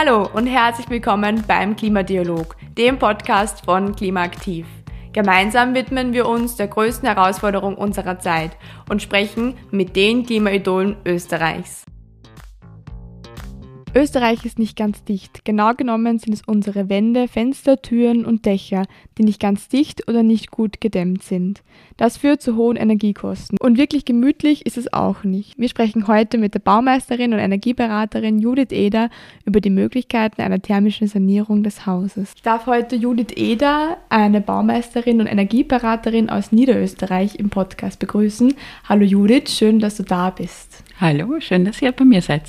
Hallo und herzlich willkommen beim Klimadialog, dem Podcast von Klimaaktiv. Gemeinsam widmen wir uns der größten Herausforderung unserer Zeit und sprechen mit den Klimaidolen Österreichs. Österreich ist nicht ganz dicht. Genau genommen sind es unsere Wände, Fenster, Türen und Dächer, die nicht ganz dicht oder nicht gut gedämmt sind. Das führt zu hohen Energiekosten. Und wirklich gemütlich ist es auch nicht. Wir sprechen heute mit der Baumeisterin und Energieberaterin Judith Eder über die Möglichkeiten einer thermischen Sanierung des Hauses. Ich darf heute Judith Eder, eine Baumeisterin und Energieberaterin aus Niederösterreich, im Podcast begrüßen. Hallo Judith, schön, dass du da bist. Hallo, schön, dass ihr bei mir seid.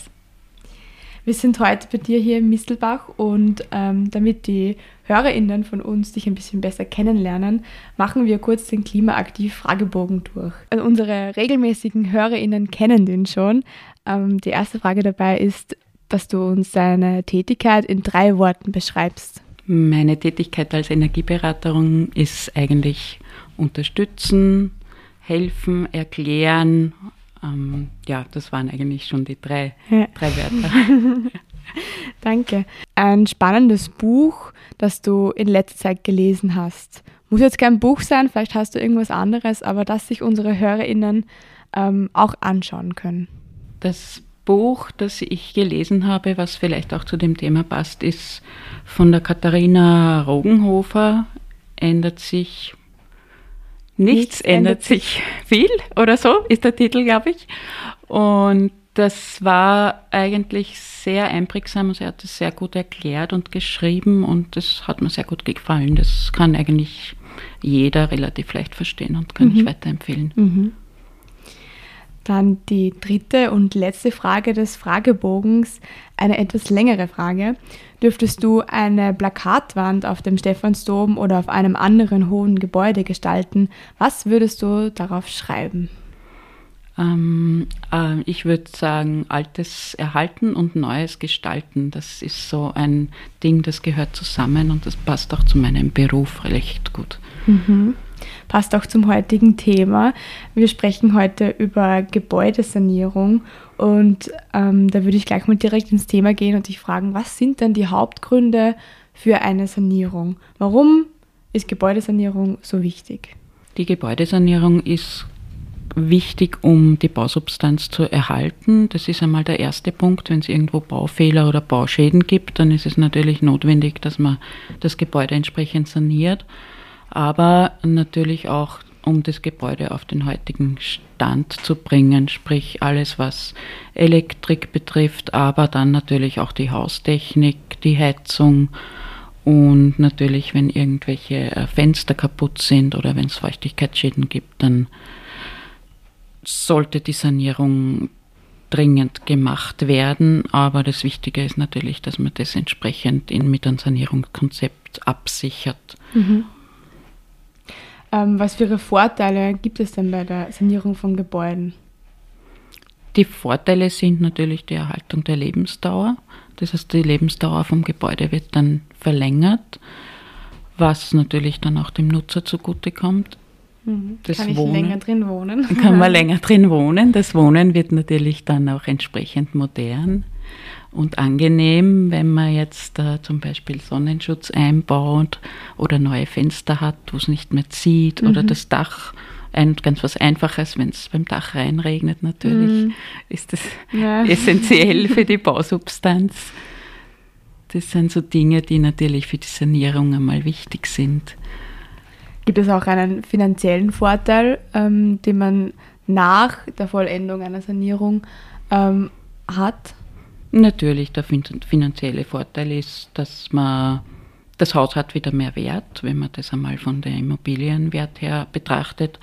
Wir sind heute bei dir hier in Mistelbach und ähm, damit die HörerInnen von uns dich ein bisschen besser kennenlernen, machen wir kurz den Klimaaktiv-Fragebogen durch. Also unsere regelmäßigen HörerInnen kennen den schon. Ähm, die erste Frage dabei ist, dass du uns deine Tätigkeit in drei Worten beschreibst. Meine Tätigkeit als Energieberaterin ist eigentlich unterstützen, helfen, erklären ähm, ja, das waren eigentlich schon die drei, ja. drei Wörter. Danke. Ein spannendes Buch, das du in letzter Zeit gelesen hast. Muss jetzt kein Buch sein, vielleicht hast du irgendwas anderes, aber das sich unsere HörerInnen ähm, auch anschauen können. Das Buch, das ich gelesen habe, was vielleicht auch zu dem Thema passt, ist von der Katharina Rogenhofer, ändert sich Nichts, ändert sich viel oder so, ist der Titel, glaube ich. Und das war eigentlich sehr einprägsam. Sie hat es sehr gut erklärt und geschrieben und das hat mir sehr gut gefallen. Das kann eigentlich jeder relativ leicht verstehen und kann mhm. ich weiterempfehlen. Mhm. Dann die dritte und letzte Frage des Fragebogens, eine etwas längere Frage. Dürftest du eine Plakatwand auf dem Stephansdom oder auf einem anderen hohen Gebäude gestalten, was würdest du darauf schreiben? Ähm, äh, ich würde sagen, Altes erhalten und Neues gestalten. Das ist so ein Ding, das gehört zusammen und das passt auch zu meinem Beruf recht gut. Mhm passt auch zum heutigen Thema. Wir sprechen heute über Gebäudesanierung und ähm, da würde ich gleich mal direkt ins Thema gehen und dich fragen, was sind denn die Hauptgründe für eine Sanierung? Warum ist Gebäudesanierung so wichtig? Die Gebäudesanierung ist wichtig, um die Bausubstanz zu erhalten. Das ist einmal der erste Punkt. Wenn es irgendwo Baufehler oder Bauschäden gibt, dann ist es natürlich notwendig, dass man das Gebäude entsprechend saniert aber natürlich auch um das Gebäude auf den heutigen Stand zu bringen, sprich alles, was Elektrik betrifft, aber dann natürlich auch die Haustechnik, die Heizung und natürlich, wenn irgendwelche äh, Fenster kaputt sind oder wenn es Feuchtigkeitsschäden gibt, dann sollte die Sanierung dringend gemacht werden. Aber das Wichtige ist natürlich, dass man das entsprechend in, mit einem Sanierungskonzept absichert. Mhm. Ähm, was für Vorteile gibt es denn bei der Sanierung von Gebäuden? Die Vorteile sind natürlich die Erhaltung der Lebensdauer. Das heißt, die Lebensdauer vom Gebäude wird dann verlängert, was natürlich dann auch dem Nutzer zugutekommt. Mhm. Das kann ich Wohnen, länger drin wohnen? Kann man länger drin wohnen. Das Wohnen wird natürlich dann auch entsprechend modern und angenehm, wenn man jetzt äh, zum Beispiel Sonnenschutz einbaut oder neue Fenster hat, wo es nicht mehr zieht mhm. oder das Dach. Ein, ganz was Einfaches, wenn es beim Dach reinregnet natürlich, mhm. ist das ja. essentiell für die Bausubstanz. Das sind so Dinge, die natürlich für die Sanierung einmal wichtig sind. Gibt es auch einen finanziellen Vorteil, ähm, den man nach der Vollendung einer Sanierung ähm, hat? Natürlich, der finanzielle Vorteil ist, dass man das Haus hat wieder mehr Wert, wenn man das einmal von der Immobilienwert her betrachtet.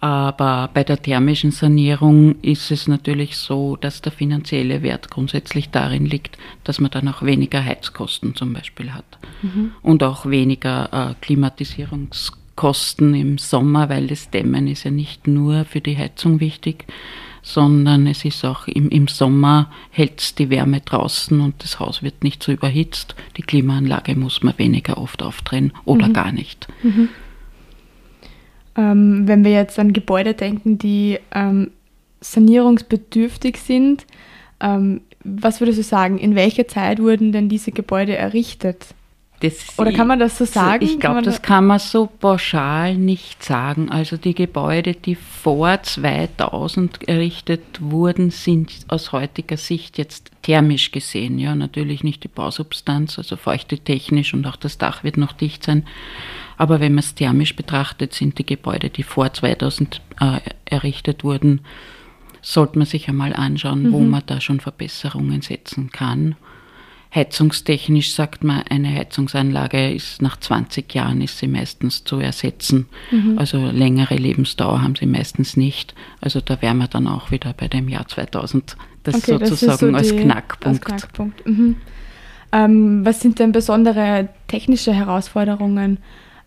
Aber bei der thermischen Sanierung ist es natürlich so, dass der finanzielle Wert grundsätzlich darin liegt, dass man dann auch weniger Heizkosten zum Beispiel hat mhm. und auch weniger äh, Klimatisierungskosten im Sommer, weil das Dämmen ist ja nicht nur für die Heizung wichtig, sondern es ist auch im, im Sommer hält die Wärme draußen und das Haus wird nicht so überhitzt. Die Klimaanlage muss man weniger oft aufdrehen oder mhm. gar nicht. Mhm. Ähm, wenn wir jetzt an Gebäude denken, die ähm, sanierungsbedürftig sind, Ähm, was würdest du sagen, in welcher Zeit wurden denn diese Gebäude errichtet? Das, Oder kann man das so sagen? Ich glaube, das kann man so pauschal nicht sagen. Also die Gebäude, die vor 2000 errichtet wurden, sind aus heutiger Sicht jetzt thermisch gesehen. Ja, natürlich nicht die Bausubstanz, also feuchte technisch und auch das Dach wird noch dicht sein. Aber wenn man es thermisch betrachtet, sind die Gebäude, die vor 2000 äh, errichtet wurden, sollte man sich einmal anschauen, mhm. wo man da schon Verbesserungen setzen kann. Heizungstechnisch sagt man, eine Heizungsanlage ist nach 20 Jahren ist sie meistens zu ersetzen. Mhm. Also längere Lebensdauer haben sie meistens nicht. Also da wären wir dann auch wieder bei dem Jahr 2000. Das okay, sozusagen das so als die, Knackpunkt. Als Knackpunkt. Mhm. Ähm, was sind denn besondere technische Herausforderungen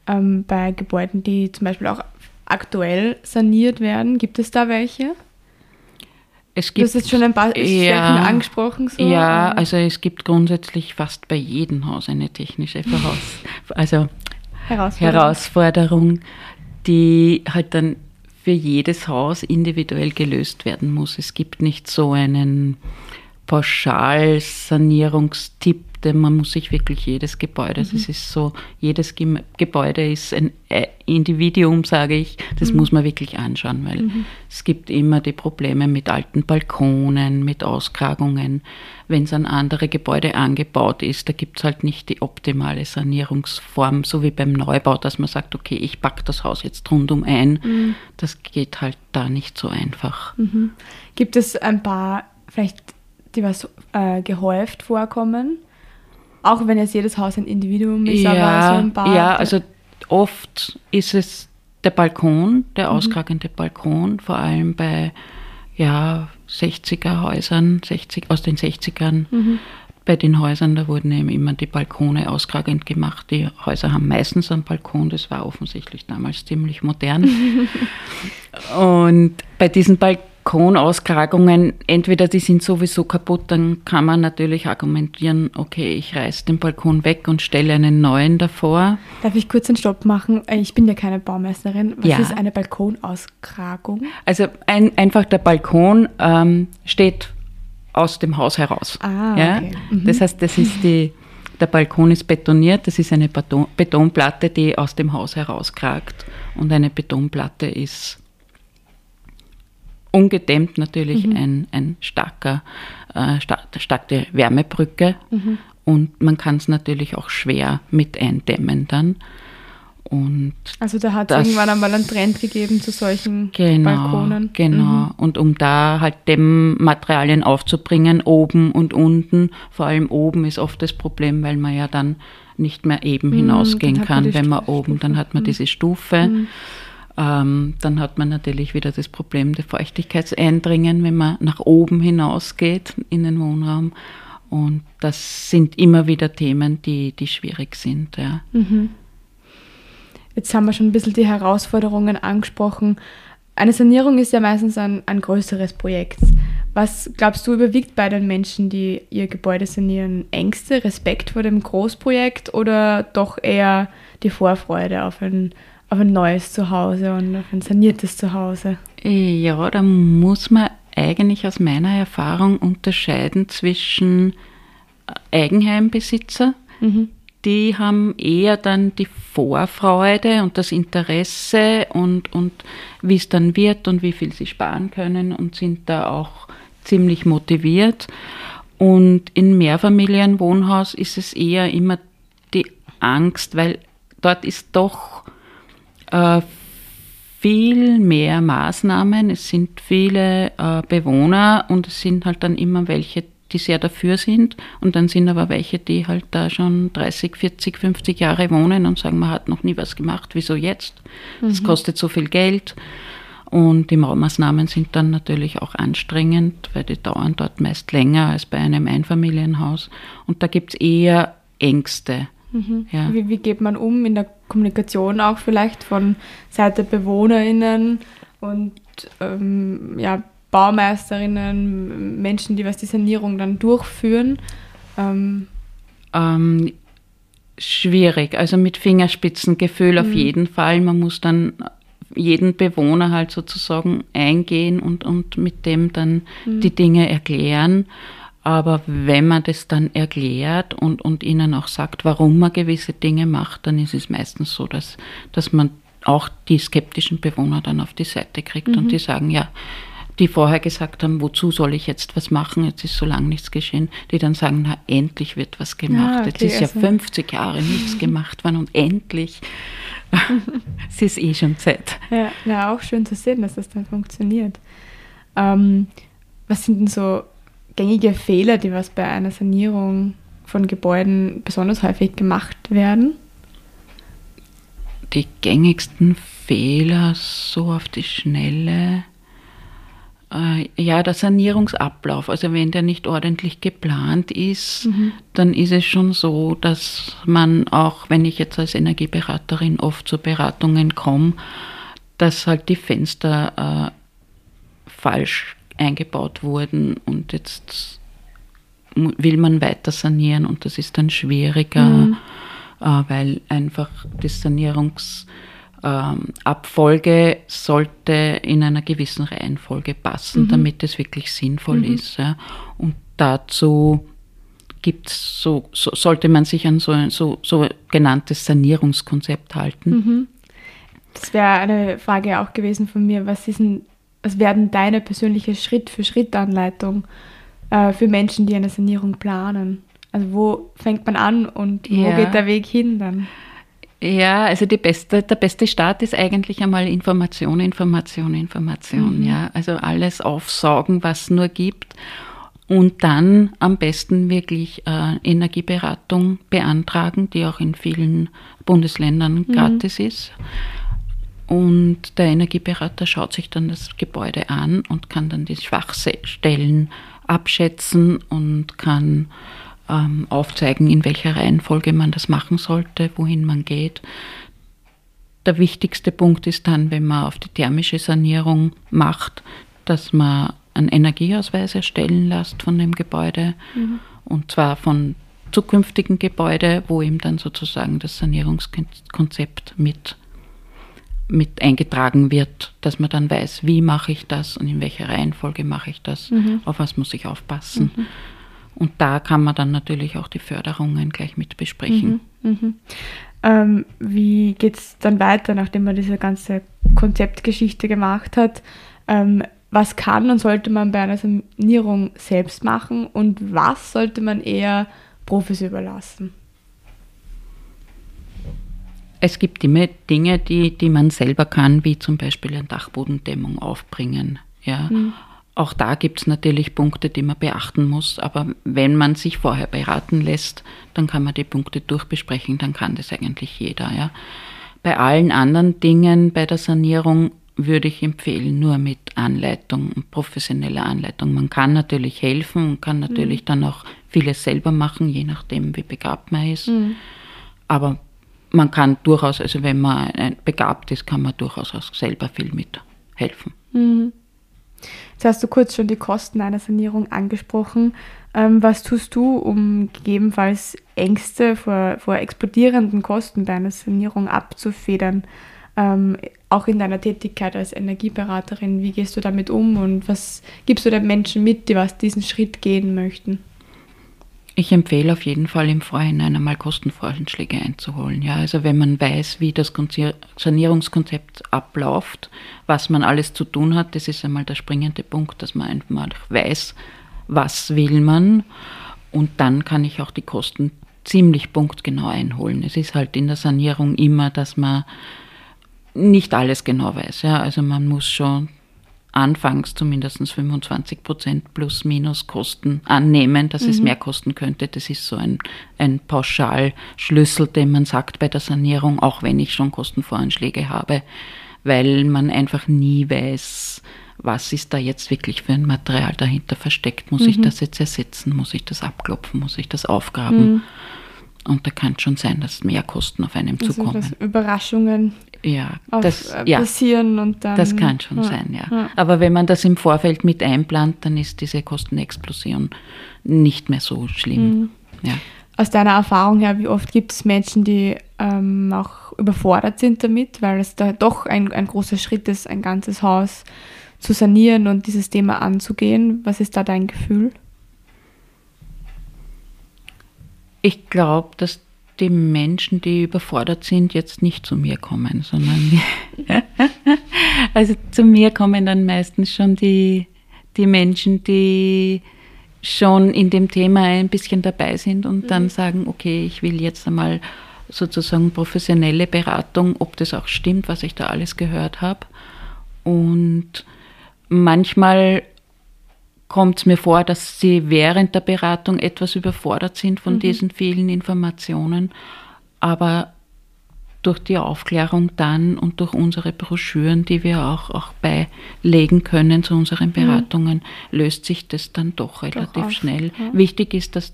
ähm, bei Gebäuden, die zum Beispiel auch aktuell saniert werden? Gibt es da welche? Es gibt, du hast jetzt schon ein paar ja, angesprochen. So, ja, also es gibt grundsätzlich fast bei jedem Haus eine technische Voraus also Herausforderung. Herausforderung, die halt dann für jedes Haus individuell gelöst werden muss. Es gibt nicht so einen Pauschalsanierungstipp, denn man muss sich wirklich jedes Gebäude, mhm. das ist so, jedes Gebäude ist ein Individuum, sage ich, das mhm. muss man wirklich anschauen, weil mhm. es gibt immer die Probleme mit alten Balkonen, mit Auskragungen. Wenn es an andere Gebäude angebaut ist, da gibt es halt nicht die optimale Sanierungsform, so wie beim Neubau, dass man sagt, okay, ich packe das Haus jetzt rundum ein. Mhm. Das geht halt da nicht so einfach. Mhm. Gibt es ein paar vielleicht die was äh, gehäuft vorkommen. Auch wenn jetzt jedes Haus ein Individuum ist, ja, aber so ein paar. Ja, also oft ist es der Balkon, der mhm. auskragende Balkon, vor allem bei ja, 60er Häusern, 60, aus den 60ern. Mhm. Bei den Häusern, da wurden eben immer die Balkone auskragend gemacht. Die Häuser haben meistens einen Balkon, das war offensichtlich damals ziemlich modern. Und bei diesen Balkonen Balkonaustragungen, entweder die sind sowieso kaputt, dann kann man natürlich argumentieren, okay, ich reiße den Balkon weg und stelle einen neuen davor. Darf ich kurz einen Stopp machen? Ich bin ja keine Baumeisterin. Was ja. ist eine Balkonaustragung? Also ein, einfach der Balkon ähm, steht aus dem Haus heraus. Ah, ja? okay. Mhm. Das heißt, das ist die, der Balkon ist betoniert, das ist eine Beton, Betonplatte, die aus dem Haus herauskragt. Und eine Betonplatte ist ungedämmt natürlich mhm. ein, ein starker, äh, star starke Wärmebrücke mhm. und man kann es natürlich auch schwer mit eindämmen dann. Und also da hat es irgendwann einmal einen Trend gegeben zu solchen genau, Balkonen. Genau. Mhm. Und um da halt Dämmmaterialien aufzubringen, oben und unten, vor allem oben ist oft das Problem, weil man ja dann nicht mehr eben mhm, hinausgehen kann, wenn man oben, dann hat man mhm. diese Stufe. Ähm, dann hat man natürlich wieder das Problem der Feuchtigkeitseindringen, wenn man nach oben hinausgeht in den Wohnraum. Und das sind immer wieder Themen, die, die schwierig sind. Ja. Mhm. Jetzt haben wir schon ein bisschen die Herausforderungen angesprochen. Eine Sanierung ist ja meistens ein, ein größeres Projekt. Was glaubst du überwiegt bei den Menschen, die ihr Gebäude sanieren? Ängste, Respekt vor dem Großprojekt oder doch eher die Vorfreude auf ein auf ein neues Zuhause und auf ein saniertes Zuhause? Ja, da muss man eigentlich aus meiner Erfahrung unterscheiden zwischen Eigenheimbesitzer, mhm. die haben eher dann die Vorfreude und das Interesse und, und wie es dann wird und wie viel sie sparen können und sind da auch ziemlich motiviert. Und in Mehrfamilienwohnhaus ist es eher immer die Angst, weil dort ist doch äh, viel mehr Maßnahmen. Es sind viele äh, Bewohner und es sind halt dann immer welche, die sehr dafür sind. Und dann sind aber welche, die halt da schon 30, 40, 50 Jahre wohnen und sagen, man hat noch nie was gemacht, wieso jetzt? Es mhm. kostet so viel Geld. Und die Maßnahmen sind dann natürlich auch anstrengend, weil die dauern dort meist länger als bei einem Einfamilienhaus. Und da gibt es eher Ängste. Mhm. Ja. Wie, wie geht man um in der Kommunikation auch vielleicht von Seite BewohnerInnen und ähm, ja, Baumeisterinnen, Menschen, die was die Sanierung dann durchführen? Ähm, ähm, schwierig, also mit Fingerspitzengefühl mhm. auf jeden Fall. Man muss dann jeden Bewohner halt sozusagen eingehen und, und mit dem dann mhm. die Dinge erklären. Aber wenn man das dann erklärt und, und ihnen auch sagt, warum man gewisse Dinge macht, dann ist es meistens so, dass, dass man auch die skeptischen Bewohner dann auf die Seite kriegt mhm. und die sagen, ja, die vorher gesagt haben, wozu soll ich jetzt was machen, jetzt ist so lange nichts geschehen, die dann sagen, na, endlich wird was gemacht. Ja, okay, jetzt ist also. ja 50 Jahre nichts gemacht worden und endlich. es ist eh schon Zeit. Ja, ja, auch schön zu sehen, dass das dann funktioniert. Ähm, was sind denn so gängige Fehler, die was bei einer Sanierung von Gebäuden besonders häufig gemacht werden? Die gängigsten Fehler so auf die Schnelle äh, ja, der Sanierungsablauf, also wenn der nicht ordentlich geplant ist, mhm. dann ist es schon so, dass man auch, wenn ich jetzt als Energieberaterin oft zu Beratungen komme, dass halt die Fenster äh, falsch eingebaut wurden und jetzt will man weiter sanieren und das ist dann schwieriger, mhm. äh, weil einfach das Sanierungs ähm, sollte in einer gewissen Reihenfolge passen, mhm. damit es wirklich sinnvoll mhm. ist. Ja. Und dazu gibt's so, so, sollte man sich an so ein so, so genanntes Sanierungskonzept halten. Mhm. Das wäre eine Frage auch gewesen von mir. Was ist denn, was werden deine persönliche Schritt-für-Schritt-Anleitung äh, für Menschen, die eine Sanierung planen? Also wo fängt man an und wo ja. geht der Weg hin dann? Ja, also die beste, der beste Start ist eigentlich einmal Information, Information, Information. Mhm. Ja, also alles aufsaugen, was nur gibt. Und dann am besten wirklich äh, Energieberatung beantragen, die auch in vielen Bundesländern mhm. gratis ist. Und der Energieberater schaut sich dann das Gebäude an und kann dann die Schwachstellen abschätzen und kann ähm, aufzeigen, in welcher Reihenfolge man das machen sollte, wohin man geht. Der wichtigste Punkt ist dann, wenn man auf die thermische Sanierung macht, dass man einen Energieausweis erstellen lässt von dem Gebäude mhm. und zwar von zukünftigen Gebäude, wo ihm dann sozusagen das Sanierungskonzept mit, mit eingetragen wird, dass man dann weiß, wie mache ich das und in welcher Reihenfolge mache ich das, mhm. auf was muss ich aufpassen. Mhm. Und da kann man dann natürlich auch die Förderungen gleich mit besprechen. Mhm, mh. ähm, wie geht es dann weiter, nachdem man diese ganze Konzeptgeschichte gemacht hat? Ähm, was kann und sollte man bei einer Sanierung selbst machen und was sollte man eher Profis überlassen? Es gibt immer Dinge, die, die man selber kann, wie zum Beispiel eine Dachbodendämmung aufbringen. Ja? Mhm. Auch da gibt es natürlich Punkte, die man beachten muss, aber wenn man sich vorher beraten lässt, dann kann man die Punkte durchbesprechen, dann kann das eigentlich jeder. Ja. Bei allen anderen Dingen bei der Sanierung würde ich empfehlen, nur mit Anleitung und professioneller Anleitung. Man kann natürlich helfen und kann natürlich mhm. dann auch vieles selber machen, je nachdem, wie begabt man ist. Mhm. Aber man kann durchaus, also wenn man begabt ist, kann man durchaus auch selber viel mithelfen. Mhm. Jetzt hast du kurz schon die Kosten einer Sanierung angesprochen. Ähm, was tust du, um gegebenenfalls Ängste vor, vor explodierenden Kosten bei einer Sanierung abzufedern? Ähm, auch in deiner Tätigkeit als Energieberaterin, wie gehst du damit um und was gibst du den Menschen mit, die was diesen Schritt gehen möchten? Ich empfehle auf jeden Fall im Vorhinein einmal Kostenvoranschläge einzuholen. Ja, also wenn man weiß, wie das Sanierungskonzept abläuft, was man alles zu tun hat, das ist einmal der springende Punkt, dass man einfach weiß, was will man und dann kann ich auch die Kosten ziemlich punktgenau einholen. Es ist halt in der Sanierung immer, dass man nicht alles genau weiß. Ja, also man muss schon anfangs zumindest 25 Prozent plus minus Kosten annehmen, dass mhm. es mehr kosten könnte. Das ist so ein, ein Pauschalschlüssel, den man sagt bei der Sanierung, auch wenn ich schon Kostenvoranschläge habe, weil man einfach nie weiß, was ist da jetzt wirklich für ein Material dahinter versteckt. Muss mhm. ich das jetzt ersetzen? Muss ich das abklopfen? Muss ich das aufgraben? Mhm. Und da kann es schon sein, dass mehr Kosten auf einem also zukommen. Überraschungen ja, auf, das, äh, passieren ja, und dann. Das kann schon ja, sein, ja. ja. Aber wenn man das im Vorfeld mit einplant, dann ist diese Kostenexplosion nicht mehr so schlimm. Mhm. Ja. Aus deiner Erfahrung her, wie oft gibt es Menschen, die ähm, auch überfordert sind damit, weil es da doch ein, ein großer Schritt ist, ein ganzes Haus zu sanieren und dieses Thema anzugehen. Was ist da dein Gefühl? Ich glaube, dass die Menschen, die überfordert sind, jetzt nicht zu mir kommen, sondern also zu mir kommen dann meistens schon die, die Menschen, die schon in dem Thema ein bisschen dabei sind und mhm. dann sagen, okay, ich will jetzt einmal sozusagen professionelle Beratung, ob das auch stimmt, was ich da alles gehört habe. Und manchmal kommt es mir vor, dass sie während der Beratung etwas überfordert sind von mhm. diesen vielen Informationen, aber durch die Aufklärung dann und durch unsere Broschüren, die wir auch, auch beilegen können zu unseren mhm. Beratungen, mhm. löst sich das dann doch relativ doch schnell. Ja. Wichtig ist, dass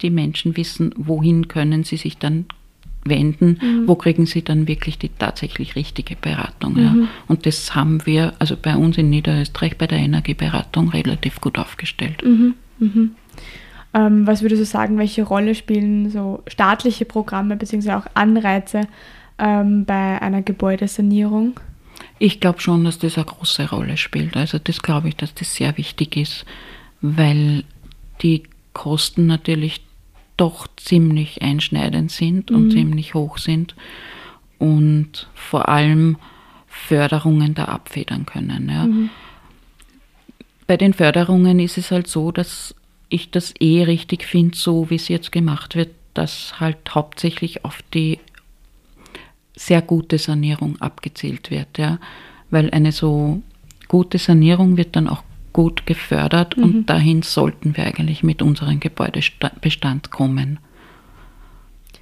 die Menschen wissen, wohin können sie sich dann wenden, mhm. wo kriegen sie dann wirklich die tatsächlich richtige Beratung. Mhm. Ja. Und das haben wir also bei uns in Niederösterreich bei der Energieberatung relativ gut aufgestellt. Mhm. mhm. Ähm, was würdest du sagen, welche Rolle spielen so staatliche Programme bzw. auch Anreize ähm, bei einer Gebäudesanierung? Ich glaube schon, dass das eine große Rolle spielt. Also das glaube ich, dass das sehr wichtig ist, weil die Kosten natürlich doch ziemlich einschneidend sind und mhm. ziemlich hoch sind und vor allem Förderungen da abfedern können. Ja. Mhm. Bei den Förderungen ist es halt so, dass ich das eh richtig finde, so wie es jetzt gemacht wird, dass halt hauptsächlich auf die sehr gute Sanierung abgezielt wird. Ja. Weil eine so gute Sanierung wird dann auch gut gefördert mhm. und dahin sollten wir eigentlich mit unserem Gebäudebestand kommen.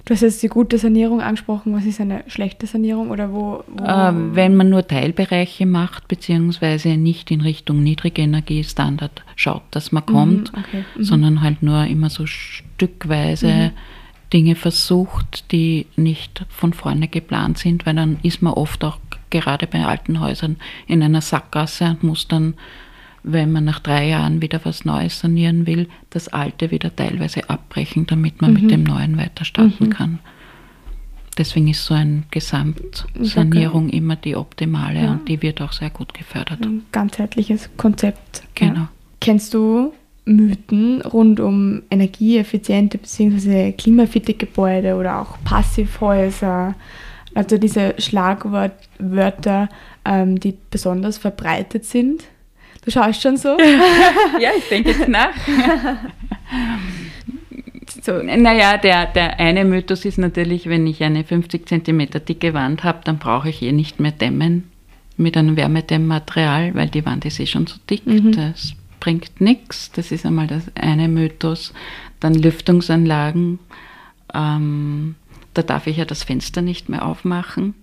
Du hast jetzt die gute Sanierung angesprochen. Was ist eine schlechte Sanierung oder wo? wo ähm, wenn man nur Teilbereiche macht, beziehungsweise nicht in Richtung Niedrigenergiestandard schaut, dass man mhm, kommt, okay. mhm. sondern halt nur immer so stückweise mhm. Dinge versucht, die nicht von vorne geplant sind, weil dann ist man oft auch gerade bei alten Häusern in einer Sackgasse und muss dann wenn man nach drei Jahren wieder was Neues sanieren will, das Alte wieder teilweise abbrechen, damit man mhm. mit dem Neuen weiter starten mhm. kann. Deswegen ist so eine Gesamtsanierung immer die optimale ja. und die wird auch sehr gut gefördert. Ein ganzheitliches Konzept. Genau. Ja. Kennst du Mythen rund um energieeffiziente bzw. klimafitte Gebäude oder auch Passivhäuser? Also diese Schlagwörter, ähm, die besonders verbreitet sind? Du schaust schon so. ja, ich denke jetzt nach. so, naja, der, der eine Mythos ist natürlich, wenn ich eine 50 cm dicke Wand habe, dann brauche ich eh nicht mehr dämmen mit einem Wärmedämmmaterial, weil die Wand ist eh schon so dick. Mhm. Das bringt nichts. Das ist einmal das eine Mythos. Dann Lüftungsanlagen. Ähm, da darf ich ja das Fenster nicht mehr aufmachen.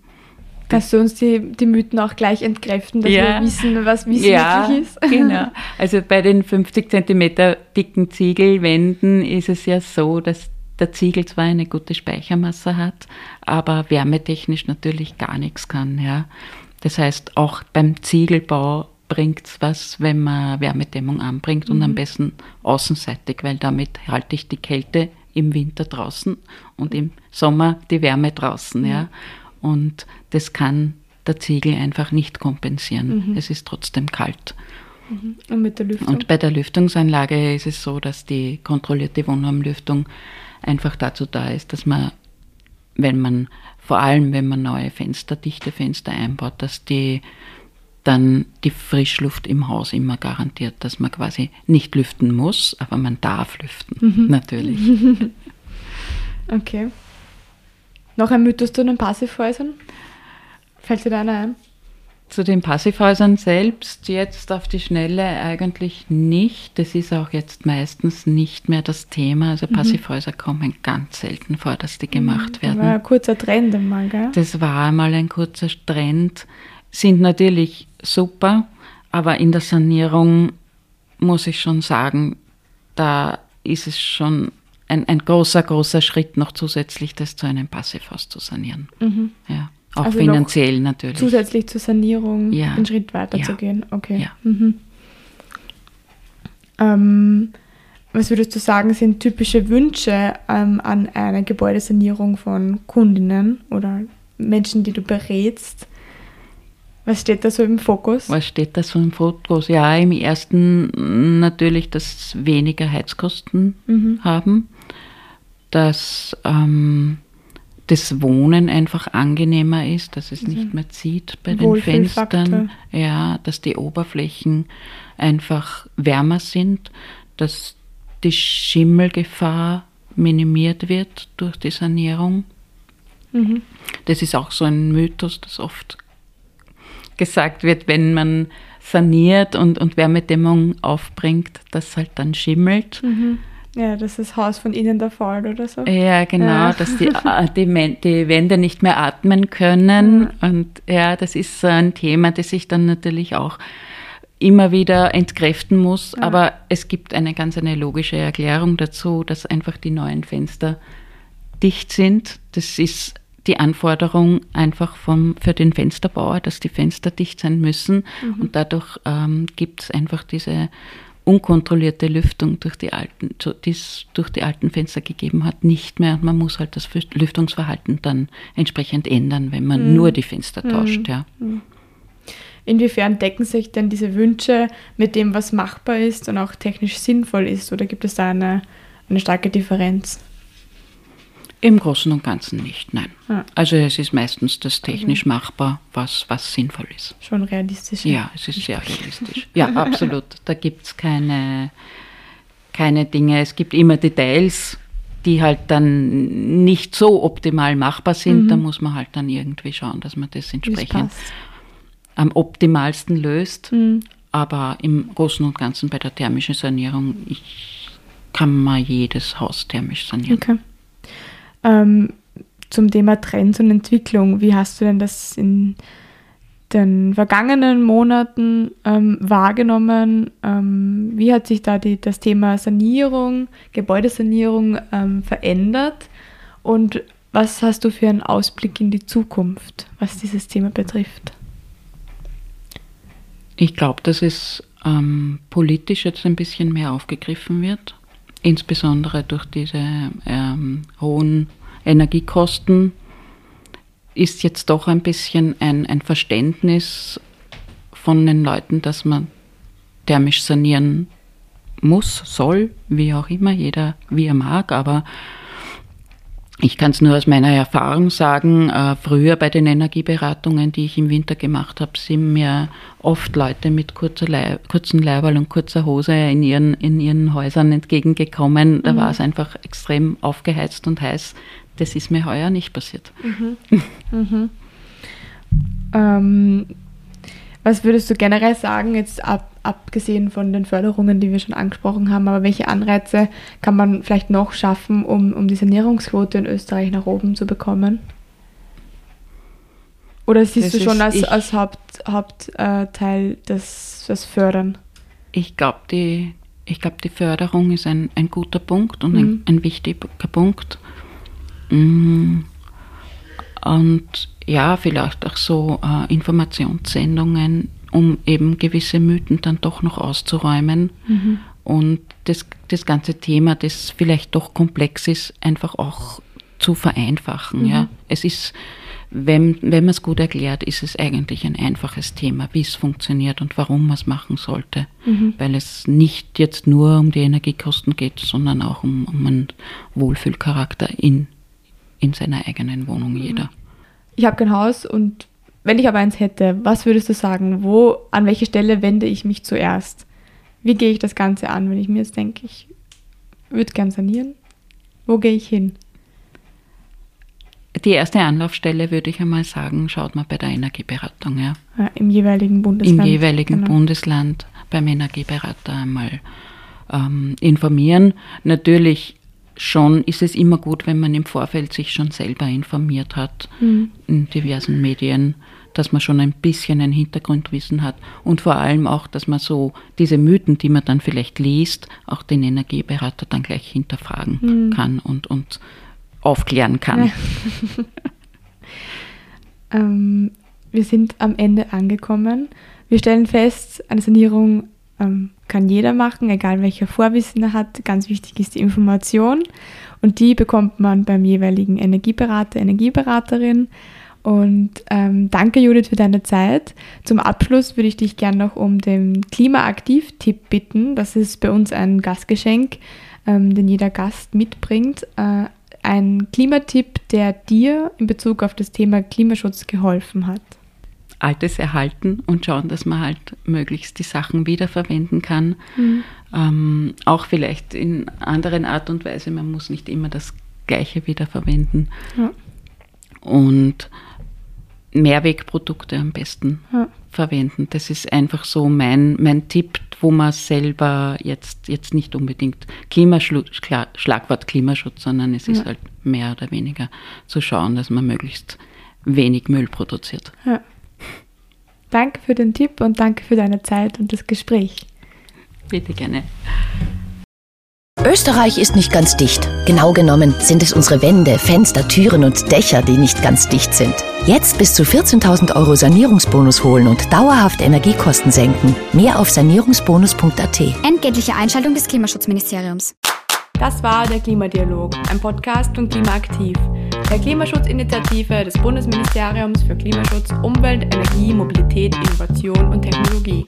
Kannst du uns die, die Mythen auch gleich entkräften, dass ja. wir wissen, was Wissen ja, wirklich ist? genau. Also bei den 50 cm dicken Ziegelwänden ist es ja so, dass der Ziegel zwar eine gute Speichermasse hat, aber wärmetechnisch natürlich gar nichts kann. Ja. Das heißt, auch beim Ziegelbau bringt es was, wenn man Wärmedämmung anbringt mhm. und am mhm. besten außenseitig, weil damit halte ich die Kälte im Winter draußen und im Sommer die Wärme draußen. Mhm. Ja. Und das kann der Ziegel einfach nicht kompensieren. Mhm. Es ist trotzdem kalt. Mhm. Und mit der Lüftung? Und bei der Lüftungsanlage ist es so, dass die kontrollierte Wohnraumlüftung einfach dazu da ist, dass man, wenn man, vor allem wenn man neue Fenster, dichte Fenster einbaut, dass die dann die Frischluft im Haus immer garantiert, dass man quasi nicht lüften muss, aber man darf lüften, mhm. natürlich. okay. Noch ein Mythos zu den Passivhäusern? Fällt dir da einer ein? Zu den Passivhäusern selbst jetzt auf die Schnelle eigentlich nicht. Das ist auch jetzt meistens nicht mehr das Thema. Also mhm. Passivhäuser mhm. kommen ganz selten vor, dass die gemacht werden. Das war ein kurzer Trend einmal, gell? Das war einmal ein kurzer Trend. Sind natürlich super, aber in der Sanierung muss ich schon sagen, da ist es schon ein, ein großer, großer Schritt noch zusätzlich, das zu einem Passivhaus zu sanieren. Mhm. Ja, auch also finanziell natürlich. Zusätzlich zur Sanierung ja. einen Schritt weiter ja. zu gehen. Okay. Ja. Mhm. Ähm, was würdest du sagen, sind typische Wünsche ähm, an eine Gebäudesanierung von Kundinnen oder Menschen, die du berätst? Was steht da so im Fokus? Was steht da so im Fokus? Ja, im ersten natürlich, dass weniger Heizkosten mhm. haben, dass ähm, das Wohnen einfach angenehmer ist, dass es mhm. nicht mehr zieht bei den Fenstern, ja, dass die Oberflächen einfach wärmer sind, dass die Schimmelgefahr minimiert wird durch die Sanierung. Mhm. Das ist auch so ein Mythos, das oft gesagt wird, wenn man saniert und, und Wärmedämmung aufbringt, dass halt dann schimmelt. Mhm. Ja, dass das Haus von innen da fällt oder so. Ja, genau, ja. dass die, äh, die, die, Wände nicht mehr atmen können. Mhm. Und ja, das ist so ein Thema, das sich dann natürlich auch immer wieder entkräften muss. Ja. Aber es gibt eine ganz eine logische Erklärung dazu, dass einfach die neuen Fenster dicht sind. Das ist die Anforderung einfach vom, für den Fensterbauer, dass die Fenster dicht sein müssen. Mhm. Und dadurch ähm, gibt es einfach diese unkontrollierte Lüftung durch die alten, die es durch die alten Fenster gegeben hat, nicht mehr. Und man muss halt das Lüftungsverhalten dann entsprechend ändern, wenn man mhm. nur die Fenster tauscht. Mhm. Ja. Mhm. Inwiefern decken sich denn diese Wünsche mit dem, was machbar ist und auch technisch sinnvoll ist? Oder gibt es da eine, eine starke Differenz? Im Großen und Ganzen nicht, nein. Ja. Also es ist meistens das technisch mhm. machbar, was, was sinnvoll ist. Schon realistisch. Ja, es ist sehr realistisch. Ja, absolut. Da gibt es keine, keine Dinge. Es gibt immer Details, die halt dann nicht so optimal machbar sind. Mhm. Da muss man halt dann irgendwie schauen, dass man das entsprechend am optimalsten löst. Mhm. Aber im Großen und Ganzen bei der thermischen Sanierung ich, kann man jedes Haus thermisch sanieren. Okay. Ähm, zum Thema Trends und Entwicklung, wie hast du denn das in den vergangenen Monaten ähm, wahrgenommen? Ähm, wie hat sich da die, das Thema Sanierung, Gebäudesanierung ähm, verändert? Und was hast du für einen Ausblick in die Zukunft, was dieses Thema betrifft? Ich glaube, dass es ähm, politisch jetzt ein bisschen mehr aufgegriffen wird insbesondere durch diese ähm, hohen Energiekosten ist jetzt doch ein bisschen ein, ein Verständnis von den Leuten, dass man thermisch sanieren muss, soll, wie auch immer, jeder wie er mag, aber ich kann es nur aus meiner Erfahrung sagen, äh, früher bei den Energieberatungen, die ich im Winter gemacht habe, sind mir oft Leute mit kurzer Leib, kurzen Leiberl und kurzer Hose in ihren, in ihren Häusern entgegengekommen. Da mhm. war es einfach extrem aufgeheizt und heiß. Das ist mir heuer nicht passiert. Mhm. mhm. Ähm, was würdest du generell sagen, jetzt ab, abgesehen von den Förderungen, die wir schon angesprochen haben, aber welche Anreize kann man vielleicht noch schaffen, um, um die Sanierungsquote in Österreich nach oben zu bekommen? Oder siehst das du schon als, als Haupt, Hauptteil das, das Fördern? Ich glaube, die, glaub, die Förderung ist ein, ein guter Punkt und mhm. ein, ein wichtiger Punkt. Mm. Und ja, vielleicht auch so äh, Informationssendungen, um eben gewisse Mythen dann doch noch auszuräumen mhm. und das, das ganze Thema, das vielleicht doch komplex ist, einfach auch zu vereinfachen. Mhm. Ja. Es ist, wenn, wenn man es gut erklärt, ist es eigentlich ein einfaches Thema, wie es funktioniert und warum man es machen sollte. Mhm. Weil es nicht jetzt nur um die Energiekosten geht, sondern auch um, um einen Wohlfühlcharakter in, in seiner eigenen Wohnung mhm. jeder ich habe kein Haus und wenn ich aber eins hätte, was würdest du sagen? Wo, an welche Stelle wende ich mich zuerst? Wie gehe ich das Ganze an, wenn ich mir jetzt denke, ich würde gern sanieren? Wo gehe ich hin? Die erste Anlaufstelle würde ich einmal sagen, schaut mal bei der Energieberatung. Ja. ja Im jeweiligen Bundesland. Im jeweiligen genau. Bundesland beim Energieberater einmal ähm, informieren. Natürlich schon ist es immer gut, wenn man im Vorfeld sich schon selber informiert hat mhm. in diversen Medien, dass man schon ein bisschen ein Hintergrundwissen hat und vor allem auch, dass man so diese Mythen, die man dann vielleicht liest, auch den Energieberater dann gleich hinterfragen mhm. kann und, und aufklären kann. Ähm, wir sind am Ende angekommen. Wir stellen fest, eine Sanierung ähm, kann jeder machen, egal welcher Vorwissen er hat. Ganz wichtig ist die Information und die bekommt man beim jeweiligen Energieberater, Energieberaterin. Und ähm, danke Judith für deine Zeit. Zum Abschluss würde ich dich gerne noch um den Klimaaktiv-Tipp bitten. Das ist bei uns ein Gastgeschenk, ähm, den jeder Gast mitbringt. Äh, ein Klimatipp, der dir in Bezug auf das Thema Klimaschutz geholfen hat. Altes erhalten und schauen, dass man halt möglichst die Sachen wiederverwenden kann. Mhm. Ähm, auch vielleicht in anderen Art und Weise. Man muss nicht immer das Gleiche wiederverwenden. Ja. Und Mehrwegprodukte am besten ja. verwenden. Das ist einfach so mein, mein Tipp, wo man selber jetzt, jetzt nicht unbedingt Klimaschutz, Schlagwort Klimaschutz, sondern es ist halt mehr oder weniger zu schauen, dass man möglichst wenig Müll produziert. Ja. Danke für den Tipp und danke für deine Zeit und das Gespräch. Bitte gerne. Österreich ist nicht ganz dicht. Genau genommen sind es unsere Wände, Fenster, Türen und Dächer, die nicht ganz dicht sind. Jetzt bis zu 14.000 Euro Sanierungsbonus holen und dauerhaft Energiekosten senken. Mehr auf sanierungsbonus.at. Entgeltliche Einschaltung des Klimaschutzministeriums. Das war der Klimadialog, ein Podcast von Klimaaktiv, der Klimaschutzinitiative des Bundesministeriums für Klimaschutz, Umwelt, Energie, Mobilität, Innovation und Technologie.